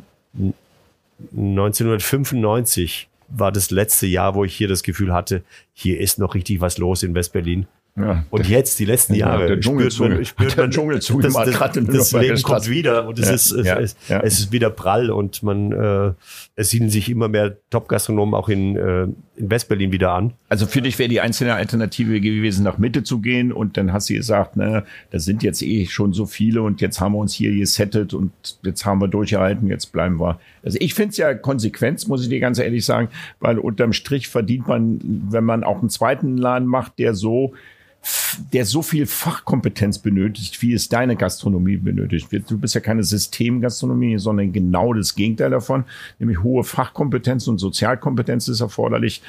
1995 war das letzte Jahr, wo ich hier das Gefühl hatte, hier ist noch richtig was los in Westberlin. Ja, und der, jetzt, die letzten Jahre, der Dschungel spürt man, spürt man, der Dschungel zu, das, das, das, das Leben kommt wieder und es, ja, ist, es, ja, es, es, ist wieder prall und man, äh, es siedeln sich immer mehr Top-Gastronomen auch in, äh, in Westberlin wieder an. Also für dich wäre die einzelne Alternative gewesen, nach Mitte zu gehen und dann hast du gesagt, ne, da sind jetzt eh schon so viele und jetzt haben wir uns hier gesettet und jetzt haben wir durchgehalten, jetzt bleiben wir. Also ich finde es ja Konsequenz, muss ich dir ganz ehrlich sagen, weil unterm Strich verdient man, wenn man auch einen zweiten Laden macht, der so der so viel Fachkompetenz benötigt, wie es deine Gastronomie benötigt. Du bist ja keine Systemgastronomie, sondern genau das Gegenteil davon, nämlich hohe Fachkompetenz und Sozialkompetenz ist erforderlich.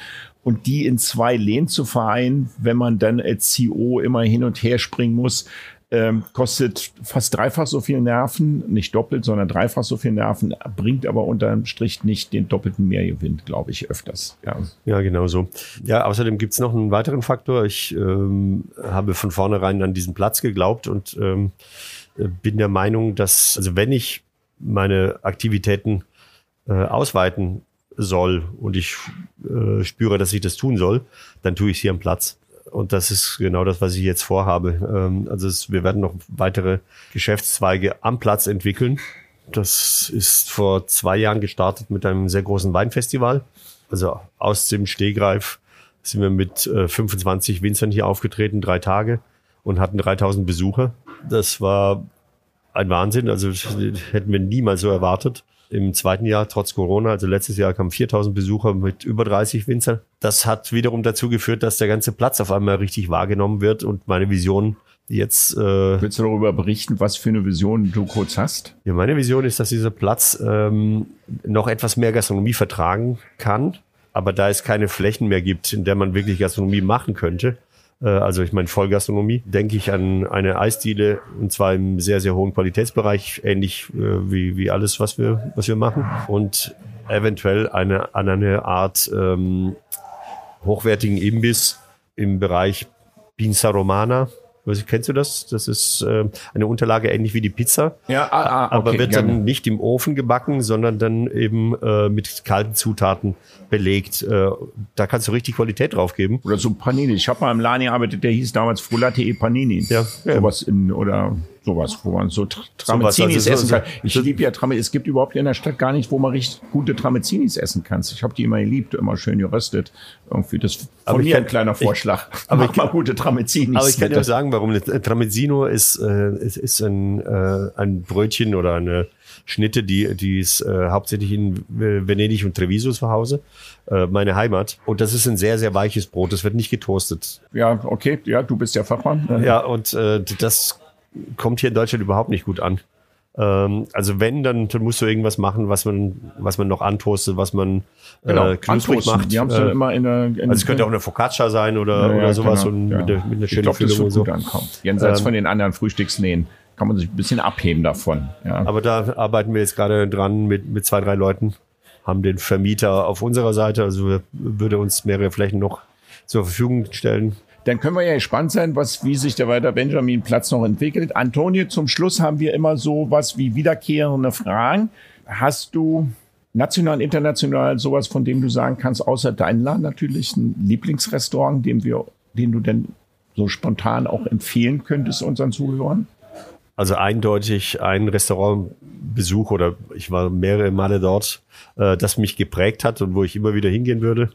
Und die in zwei Lehnen zu vereinen, wenn man dann als CEO immer hin und her springen muss, ähm, kostet fast dreifach so viel Nerven, nicht doppelt, sondern dreifach so viel Nerven, bringt aber unterm Strich nicht den doppelten Mehrgewinn, glaube ich, öfters. Ja, ja genau so. Ja, außerdem gibt's noch einen weiteren Faktor. Ich ähm, habe von vornherein an diesen Platz geglaubt und ähm, bin der Meinung, dass, also wenn ich meine Aktivitäten äh, ausweiten soll und ich äh, spüre, dass ich das tun soll, dann tue ich es hier am Platz. Und das ist genau das, was ich jetzt vorhabe. Ähm, also es, wir werden noch weitere Geschäftszweige am Platz entwickeln. Das ist vor zwei Jahren gestartet mit einem sehr großen Weinfestival. Also aus dem Stehgreif sind wir mit 25 äh, Winzern hier aufgetreten, drei Tage und hatten 3000 Besucher. Das war ein Wahnsinn. Also hätten wir niemals so erwartet. Im zweiten Jahr trotz Corona. Also letztes Jahr kamen 4000 Besucher mit über 30 Winzern. Das hat wiederum dazu geführt, dass der ganze Platz auf einmal richtig wahrgenommen wird und meine Vision jetzt. Äh, Willst du darüber berichten, was für eine Vision du kurz hast? Ja, meine Vision ist, dass dieser Platz ähm, noch etwas mehr Gastronomie vertragen kann. Aber da es keine Flächen mehr gibt, in der man wirklich Gastronomie machen könnte, also ich meine Vollgastronomie, denke ich an eine Eisdiele und zwar im sehr, sehr hohen Qualitätsbereich, ähnlich äh, wie, wie alles, was wir, was wir machen. Und eventuell eine, an eine Art ähm, hochwertigen Imbiss im Bereich Pinza Romana, was, kennst du das? Das ist äh, eine Unterlage ähnlich wie die Pizza. Ja, ah, ah, okay, aber wird dann nicht im Ofen gebacken, sondern dann eben äh, mit kalten Zutaten belegt. Äh, da kannst du richtig Qualität drauf geben. Oder so Panini. Ich habe mal im Laden gearbeitet, der hieß damals Frulate e Panini. Ja. Sowas in, oder sowas, wo man so Tramezinis also essen kann. Ich liebe ja Tramezinis. Es gibt überhaupt in der Stadt gar nicht, wo man richtig gute Tramezinis essen kann. Ich habe die immer geliebt, immer schön geröstet. Irgendwie das von aber mir kann, ein kleiner Vorschlag. Ich, aber Mach ich mal gute Tramezinis. Aber ich kann dir sagen, warum. Tramezzino ist, äh, ist, ist ein, äh, ein Brötchen oder eine Schnitte, die, die ist äh, hauptsächlich in Venedig und Treviso zu Hause, äh, meine Heimat. Und das ist ein sehr, sehr weiches Brot. Das wird nicht getoastet. Ja, okay. Ja, du bist ja Fachmann. Ja, und äh, das kommt hier in Deutschland überhaupt nicht gut an. Ähm, also wenn, dann, dann musst du irgendwas machen, was man, was man noch antoastet, was man genau, äh, knusprig macht. Die haben es äh, immer in der, in also es könnte auch eine Focaccia sein oder, ja, oder sowas genau, und ja. mit, der, mit einer schönen ich glaub, Füllung und so. Gut ankommt. Jenseits ähm, von den anderen Frühstücksnähen kann man sich ein bisschen abheben davon. Aber da arbeiten wir jetzt gerade dran mit, mit zwei, drei Leuten, haben den Vermieter auf unserer Seite, also würde uns mehrere Flächen noch zur Verfügung stellen. Dann können wir ja gespannt sein, was, wie sich der weiter Benjamin Platz noch entwickelt. Antonio, zum Schluss haben wir immer so was wie wiederkehrende Fragen. Hast du national, international sowas, von dem du sagen kannst, außer Daimler natürlich ein Lieblingsrestaurant, dem wir, den du denn so spontan auch empfehlen könntest unseren Zuhörern? Also eindeutig ein Restaurantbesuch oder ich war mehrere Male dort, äh, das mich geprägt hat und wo ich immer wieder hingehen würde.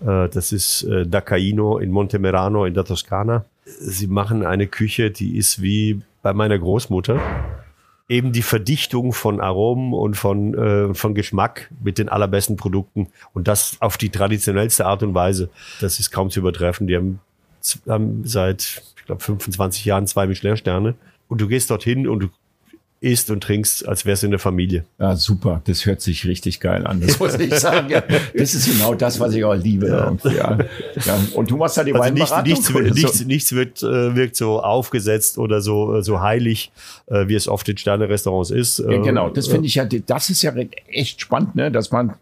Äh, das ist äh, Da Caino in Montemerano in der Toskana. Sie machen eine Küche, die ist wie bei meiner Großmutter. Eben die Verdichtung von Aromen und von, äh, von Geschmack mit den allerbesten Produkten und das auf die traditionellste Art und Weise. Das ist kaum zu übertreffen. Die haben, haben seit, ich glaube, 25 Jahren zwei Michelin-Sterne und du gehst dorthin und du isst und trinkst, als wärst du in der Familie. Ja, super. Das hört sich richtig geil an. Das muss ich sagen. Ja, das ist genau das, was ich auch liebe. Ja. Ja. ja. Und du machst da die also nichts, nichts, nichts, nichts wird, äh, wirkt so aufgesetzt oder so, äh, so heilig, äh, wie es oft in Sterne-Restaurants ist. Ja, genau. Das finde ich ja, das ist ja echt spannend, ne? dass man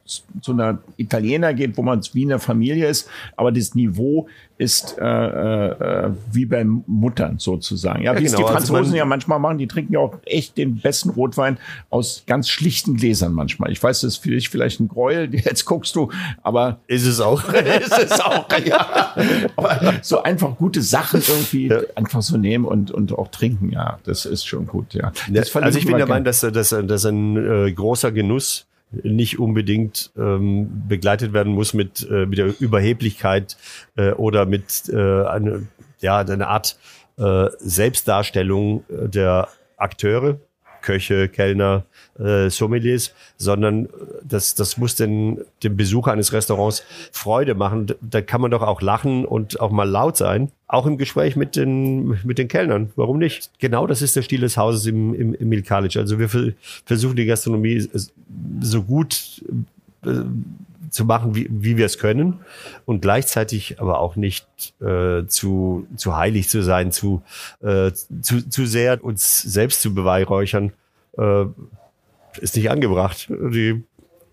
zu einer Italiener geht, wo man wie in der Familie ist, aber das Niveau ist äh, äh, wie bei Muttern sozusagen. Ja, wie ja, genau. es die also Franzosen also ja manchmal machen, die trinken ja auch echt den besten Rotwein aus ganz schlichten Gläsern manchmal. Ich weiß, das ist für dich vielleicht ein Gräuel, jetzt guckst du, aber ist es auch. ist es auch, ja. Aber so einfach gute Sachen irgendwie ja. einfach so nehmen und, und auch trinken, ja, das ist schon gut, ja. also ich bin der Meinung, dass, dass, dass ein äh, großer Genuss nicht unbedingt ähm, begleitet werden muss mit, äh, mit der Überheblichkeit äh, oder mit äh, eine, ja, eine Art äh, Selbstdarstellung der Akteure, Köche, Kellner, äh, Sommeliers, sondern das, das muss den, dem Besucher eines Restaurants Freude machen. Da kann man doch auch lachen und auch mal laut sein. Auch im Gespräch mit den, mit den Kellnern. Warum nicht? Genau das ist der Stil des Hauses im, im, im Mill College. Also wir versuchen die Gastronomie so gut äh, zu machen, wie, wie wir es können und gleichzeitig aber auch nicht äh, zu, zu heilig zu sein, zu, äh, zu, zu sehr uns selbst zu beweihräuchern, äh, ist nicht angebracht. Die,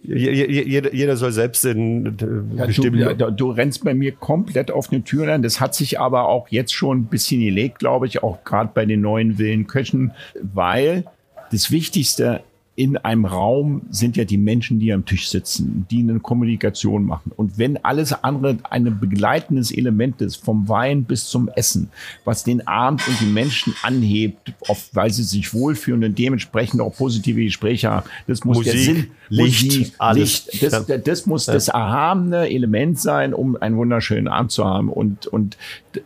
jeder, jeder soll selbst in ja, bestimmen. Du, ja, du rennst bei mir komplett auf eine Tür rein. Das hat sich aber auch jetzt schon ein bisschen gelegt, glaube ich, auch gerade bei den neuen Villenköchen, weil das Wichtigste in einem Raum sind ja die Menschen, die am Tisch sitzen, die eine Kommunikation machen. Und wenn alles andere ein begleitendes Element ist, vom Wein bis zum Essen, was den Abend und die Menschen anhebt, oft, weil sie sich wohlfühlen und dementsprechend auch positive Gespräche haben, das muss Musik, der Sinn, Licht, Musik, alles. Licht, das, das, muss ja. das erhabene Element sein, um einen wunderschönen Abend zu haben. Und, und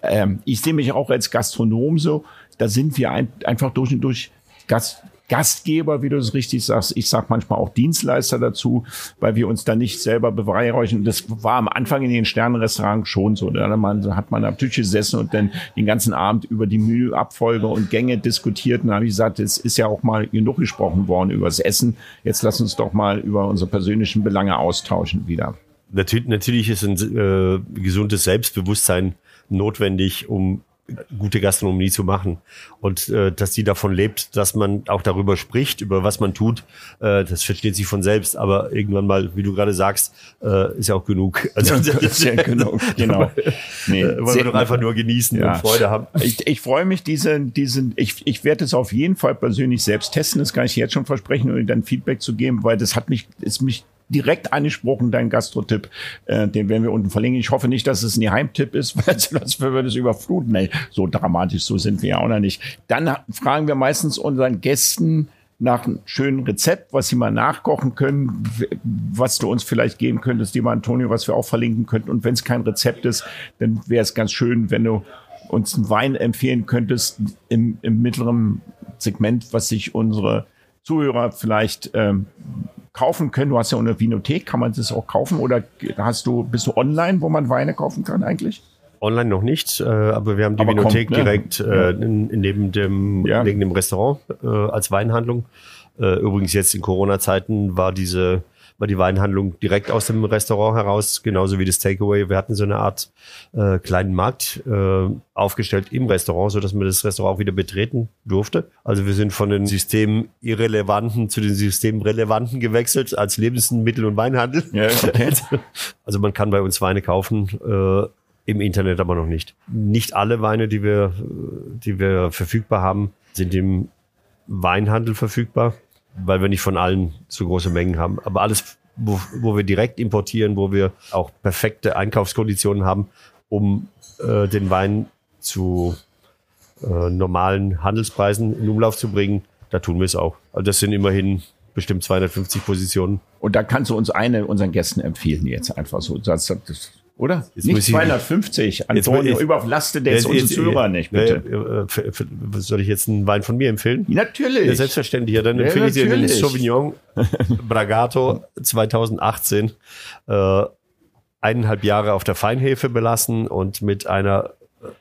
ähm, ich sehe mich auch als Gastronom so, da sind wir ein, einfach durch und durch Gast Gastgeber, wie du es richtig sagst. Ich sag manchmal auch Dienstleister dazu, weil wir uns da nicht selber beweihräuchern. Das war am Anfang in den Sternenrestaurants schon so. Da hat man, am Tisch gesessen und dann den ganzen Abend über die Menüabfolge und Gänge diskutiert. Und da habe ich gesagt, es ist ja auch mal genug gesprochen worden über das Essen. Jetzt lass uns doch mal über unsere persönlichen Belange austauschen wieder. Natürlich, natürlich ist ein äh, gesundes Selbstbewusstsein notwendig, um gute Gastronomie zu machen. Und äh, dass die davon lebt, dass man auch darüber spricht, über was man tut, äh, das versteht sich von selbst. Aber irgendwann mal, wie du gerade sagst, äh, ist ja auch genug. Also ja, ist ja genug, genau. Nee, äh, wollen wir doch einfach nur genießen ja. und Freude haben. Ich, ich freue mich, diese, diesen, ich, ich werde es auf jeden Fall persönlich selbst testen, das kann ich jetzt schon versprechen, um dann Feedback zu geben, weil das hat mich, ist mich direkt angesprochen, dein Gastro-Tipp. Äh, den werden wir unten verlinken. Ich hoffe nicht, dass es ein Geheimtipp ist, weil sonst würde es überfluten. Nee, so dramatisch, so sind wir ja auch noch nicht. Dann fragen wir meistens unseren Gästen, nach einem schönen Rezept, was sie mal nachkochen können, was du uns vielleicht geben könntest, lieber Antonio, was wir auch verlinken könnten. Und wenn es kein Rezept ist, dann wäre es ganz schön, wenn du uns einen Wein empfehlen könntest im, im mittleren Segment, was sich unsere Zuhörer vielleicht ähm, kaufen können. Du hast ja eine Vinothek, kann man das auch kaufen oder hast du, bist du online, wo man Weine kaufen kann eigentlich? Online noch nicht, äh, aber wir haben die aber Vinothek kommt, ne? direkt äh, neben dem, ja. neben dem Restaurant äh, als Weinhandlung. Äh, übrigens jetzt in Corona-Zeiten war diese war die Weinhandlung direkt aus dem Restaurant heraus, genauso wie das Takeaway. Wir hatten so eine Art äh, kleinen Markt äh, aufgestellt im Restaurant, so dass man das Restaurant auch wieder betreten durfte. Also wir sind von den Systemirrelevanten zu den Systemrelevanten gewechselt als Lebensmittel- und Weinhandel. Ja, okay. Also man kann bei uns Weine kaufen. Äh, im Internet aber noch nicht. Nicht alle Weine, die wir, die wir verfügbar haben, sind im Weinhandel verfügbar weil wir nicht von allen so große Mengen haben. Aber alles, wo, wo wir direkt importieren, wo wir auch perfekte Einkaufskonditionen haben, um äh, den Wein zu äh, normalen Handelspreisen in Umlauf zu bringen, da tun wir es auch. Also das sind immerhin bestimmt 250 Positionen. Und da kannst du uns eine unseren Gästen empfehlen jetzt einfach so. Das, das, oder? Jetzt nicht 250. Antonio, jetzt, überlastet jetzt, unsere Zuhörer nicht, bitte. Äh, soll ich jetzt einen Wein von mir empfehlen? Natürlich. Ja, selbstverständlich. Ja, dann empfehle ja, ich dir den Sauvignon Bragato 2018. Äh, eineinhalb Jahre auf der Feinhefe belassen und mit einer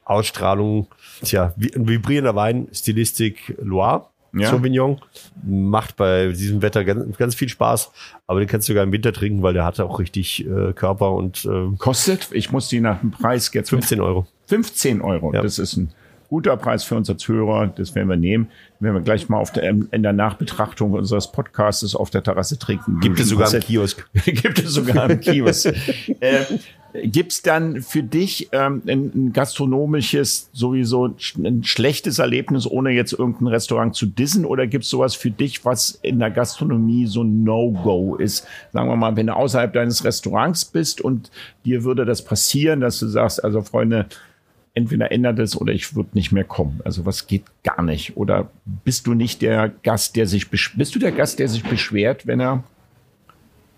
Ausstrahlung, tja, ein vibrierender Wein, Stilistik Loire ja. Sauvignon. Macht bei diesem Wetter ganz, ganz, viel Spaß, aber den kannst du sogar im Winter trinken, weil der hat auch richtig äh, Körper und äh, kostet. Ich muss die nach dem Preis jetzt 15 Euro. 15 Euro. Ja. Das ist ein guter Preis für uns als Hörer. Das werden wir nehmen. Wenn wir gleich mal auf der, in der Nachbetrachtung unseres Podcasts auf der Terrasse trinken. Gibt es sogar im Kiosk. Gibt es sogar im Kiosk. äh, Gibt's dann für dich ähm, ein, ein gastronomisches, sowieso ein schlechtes Erlebnis, ohne jetzt irgendein Restaurant zu dissen? Oder gibt's sowas für dich, was in der Gastronomie so ein No-Go ist? Sagen wir mal, wenn du außerhalb deines Restaurants bist und dir würde das passieren, dass du sagst, also Freunde, entweder ändert es oder ich würde nicht mehr kommen. Also was geht gar nicht? Oder bist du nicht der Gast, der sich bist du der Gast, der sich beschwert, wenn er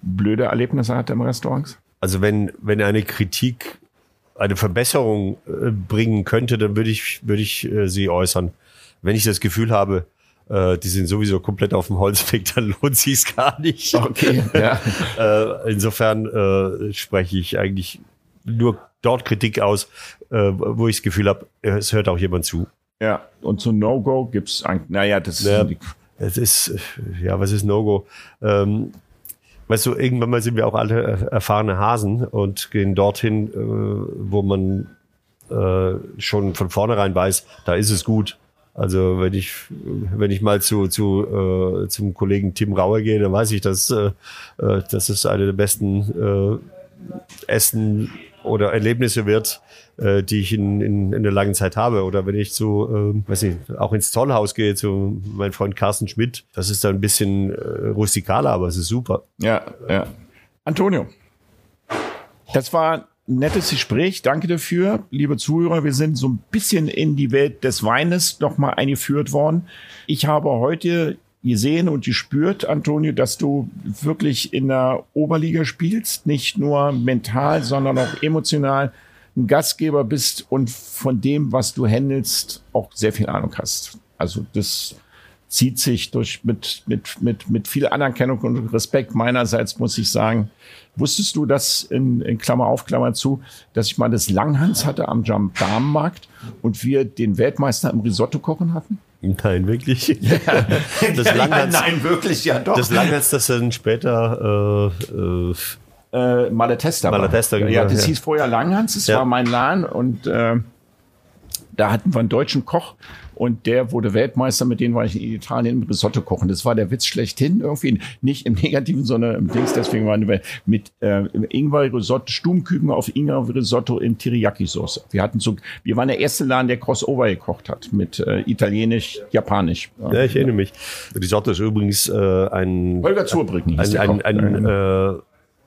blöde Erlebnisse hat im Restaurant? Also wenn wenn eine Kritik eine Verbesserung äh, bringen könnte, dann würde ich würde ich äh, sie äußern. Wenn ich das Gefühl habe, äh, die sind sowieso komplett auf dem Holzweg, dann lohnt sich gar nicht. Okay. Ja. äh, insofern äh, spreche ich eigentlich nur dort Kritik aus, äh, wo ich das Gefühl habe, es hört auch jemand zu. Ja, und zu No-Go gibt's eigentlich, naja, das ja, es ist, ja, was ist No-Go? Ähm, weißt du, irgendwann mal sind wir auch alle erfahrene Hasen und gehen dorthin, äh, wo man äh, schon von vornherein weiß, da ist es gut. Also wenn ich wenn ich mal zu zu äh, zum Kollegen Tim Rauer gehe, dann weiß ich, dass äh, äh das ist eine der besten äh, Essen oder Erlebnisse wird, äh, die ich in, in, in der langen Zeit habe. Oder wenn ich zu, äh, weiß nicht, auch ins Zollhaus gehe, zu meinem Freund Carsten Schmidt, das ist dann ein bisschen äh, rustikaler, aber es ist super. Ja, ja. Antonio, das war ein nettes Gespräch. Danke dafür, liebe Zuhörer. Wir sind so ein bisschen in die Welt des Weines nochmal eingeführt worden. Ich habe heute gesehen und gespürt, Antonio, dass du wirklich in der Oberliga spielst, nicht nur mental, sondern auch emotional ein Gastgeber bist und von dem, was du handelst, auch sehr viel Ahnung hast. Also das zieht sich durch mit, mit, mit, mit viel Anerkennung und Respekt meinerseits, muss ich sagen. Wusstest du, dass in, in Klammer auf, Klammer zu, dass ich mal das Langhans hatte am Jam-Damenmarkt und wir den Weltmeister im Risotto kochen hatten? Nein, wirklich. Ja. Das Langhans, ja, nein, wirklich, ja doch. Das Langhans, das dann später äh, äh, äh Malatesta. Malatesta, ja, das ja. hieß vorher Langhans, das ja. war mein Laden und äh, da hatten wir einen deutschen Koch und der wurde Weltmeister, mit denen war ich in Italien mit Risotto kochen. Das war der Witz schlechthin, irgendwie nicht im Negativen, sondern im Dings. Deswegen waren wir mit äh, Ingwer-Risotto, Stummküken auf Ingwer-Risotto in Teriyaki-Sauce. Wir hatten so, wir waren der erste Laden, der Crossover gekocht hat mit äh, Italienisch, Japanisch. Ja, ich erinnere mich. Risotto ist übrigens äh, ein Holger Zurbrücken ein, ein, ein, ein äh,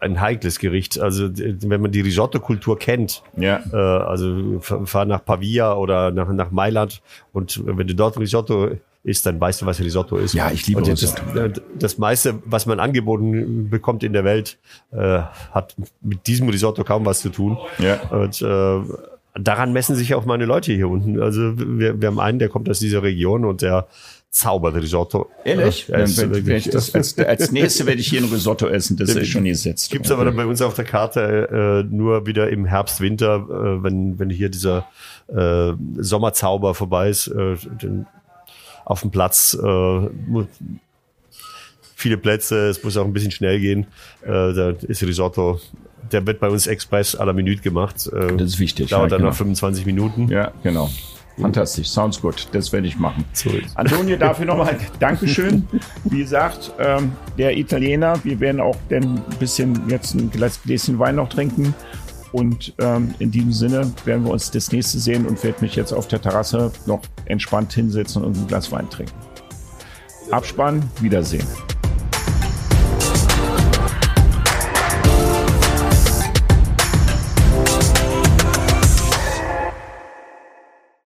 ein heikles Gericht. Also wenn man die Risotto-Kultur kennt, ja. äh, also fahr nach Pavia oder nach, nach Mailand und wenn du dort Risotto isst, dann weißt du, was Risotto ist. Ja, ich liebe Risotto. Das, das meiste, was man angeboten bekommt in der Welt, äh, hat mit diesem Risotto kaum was zu tun. Ja. Und äh, daran messen sich auch meine Leute hier unten. Also wir, wir haben einen, der kommt aus dieser Region und der Zauberrisotto. Ehrlich? Ja, werd das, als, als nächste werde ich hier ein Risotto essen, das ist schon gesetzt. Gibt's aber dann bei uns auf der Karte äh, nur wieder im Herbst, Winter, äh, wenn, wenn hier dieser äh, Sommerzauber vorbei ist, äh, den, auf dem Platz äh, viele Plätze, es muss auch ein bisschen schnell gehen. Äh, da ist Risotto der wird bei uns express à la Minute gemacht. Äh, das ist wichtig. Dauert ja, dann genau. noch 25 Minuten. Ja, genau. Fantastisch, sounds gut. Das werde ich machen. Antonio, dafür nochmal Dankeschön. Wie gesagt, ähm, der Italiener, wir werden auch ein bisschen jetzt ein Gläschen Wein noch trinken. Und ähm, in diesem Sinne werden wir uns das nächste sehen und werde mich jetzt auf der Terrasse noch entspannt hinsetzen und ein Glas Wein trinken. Abspann, Wiedersehen.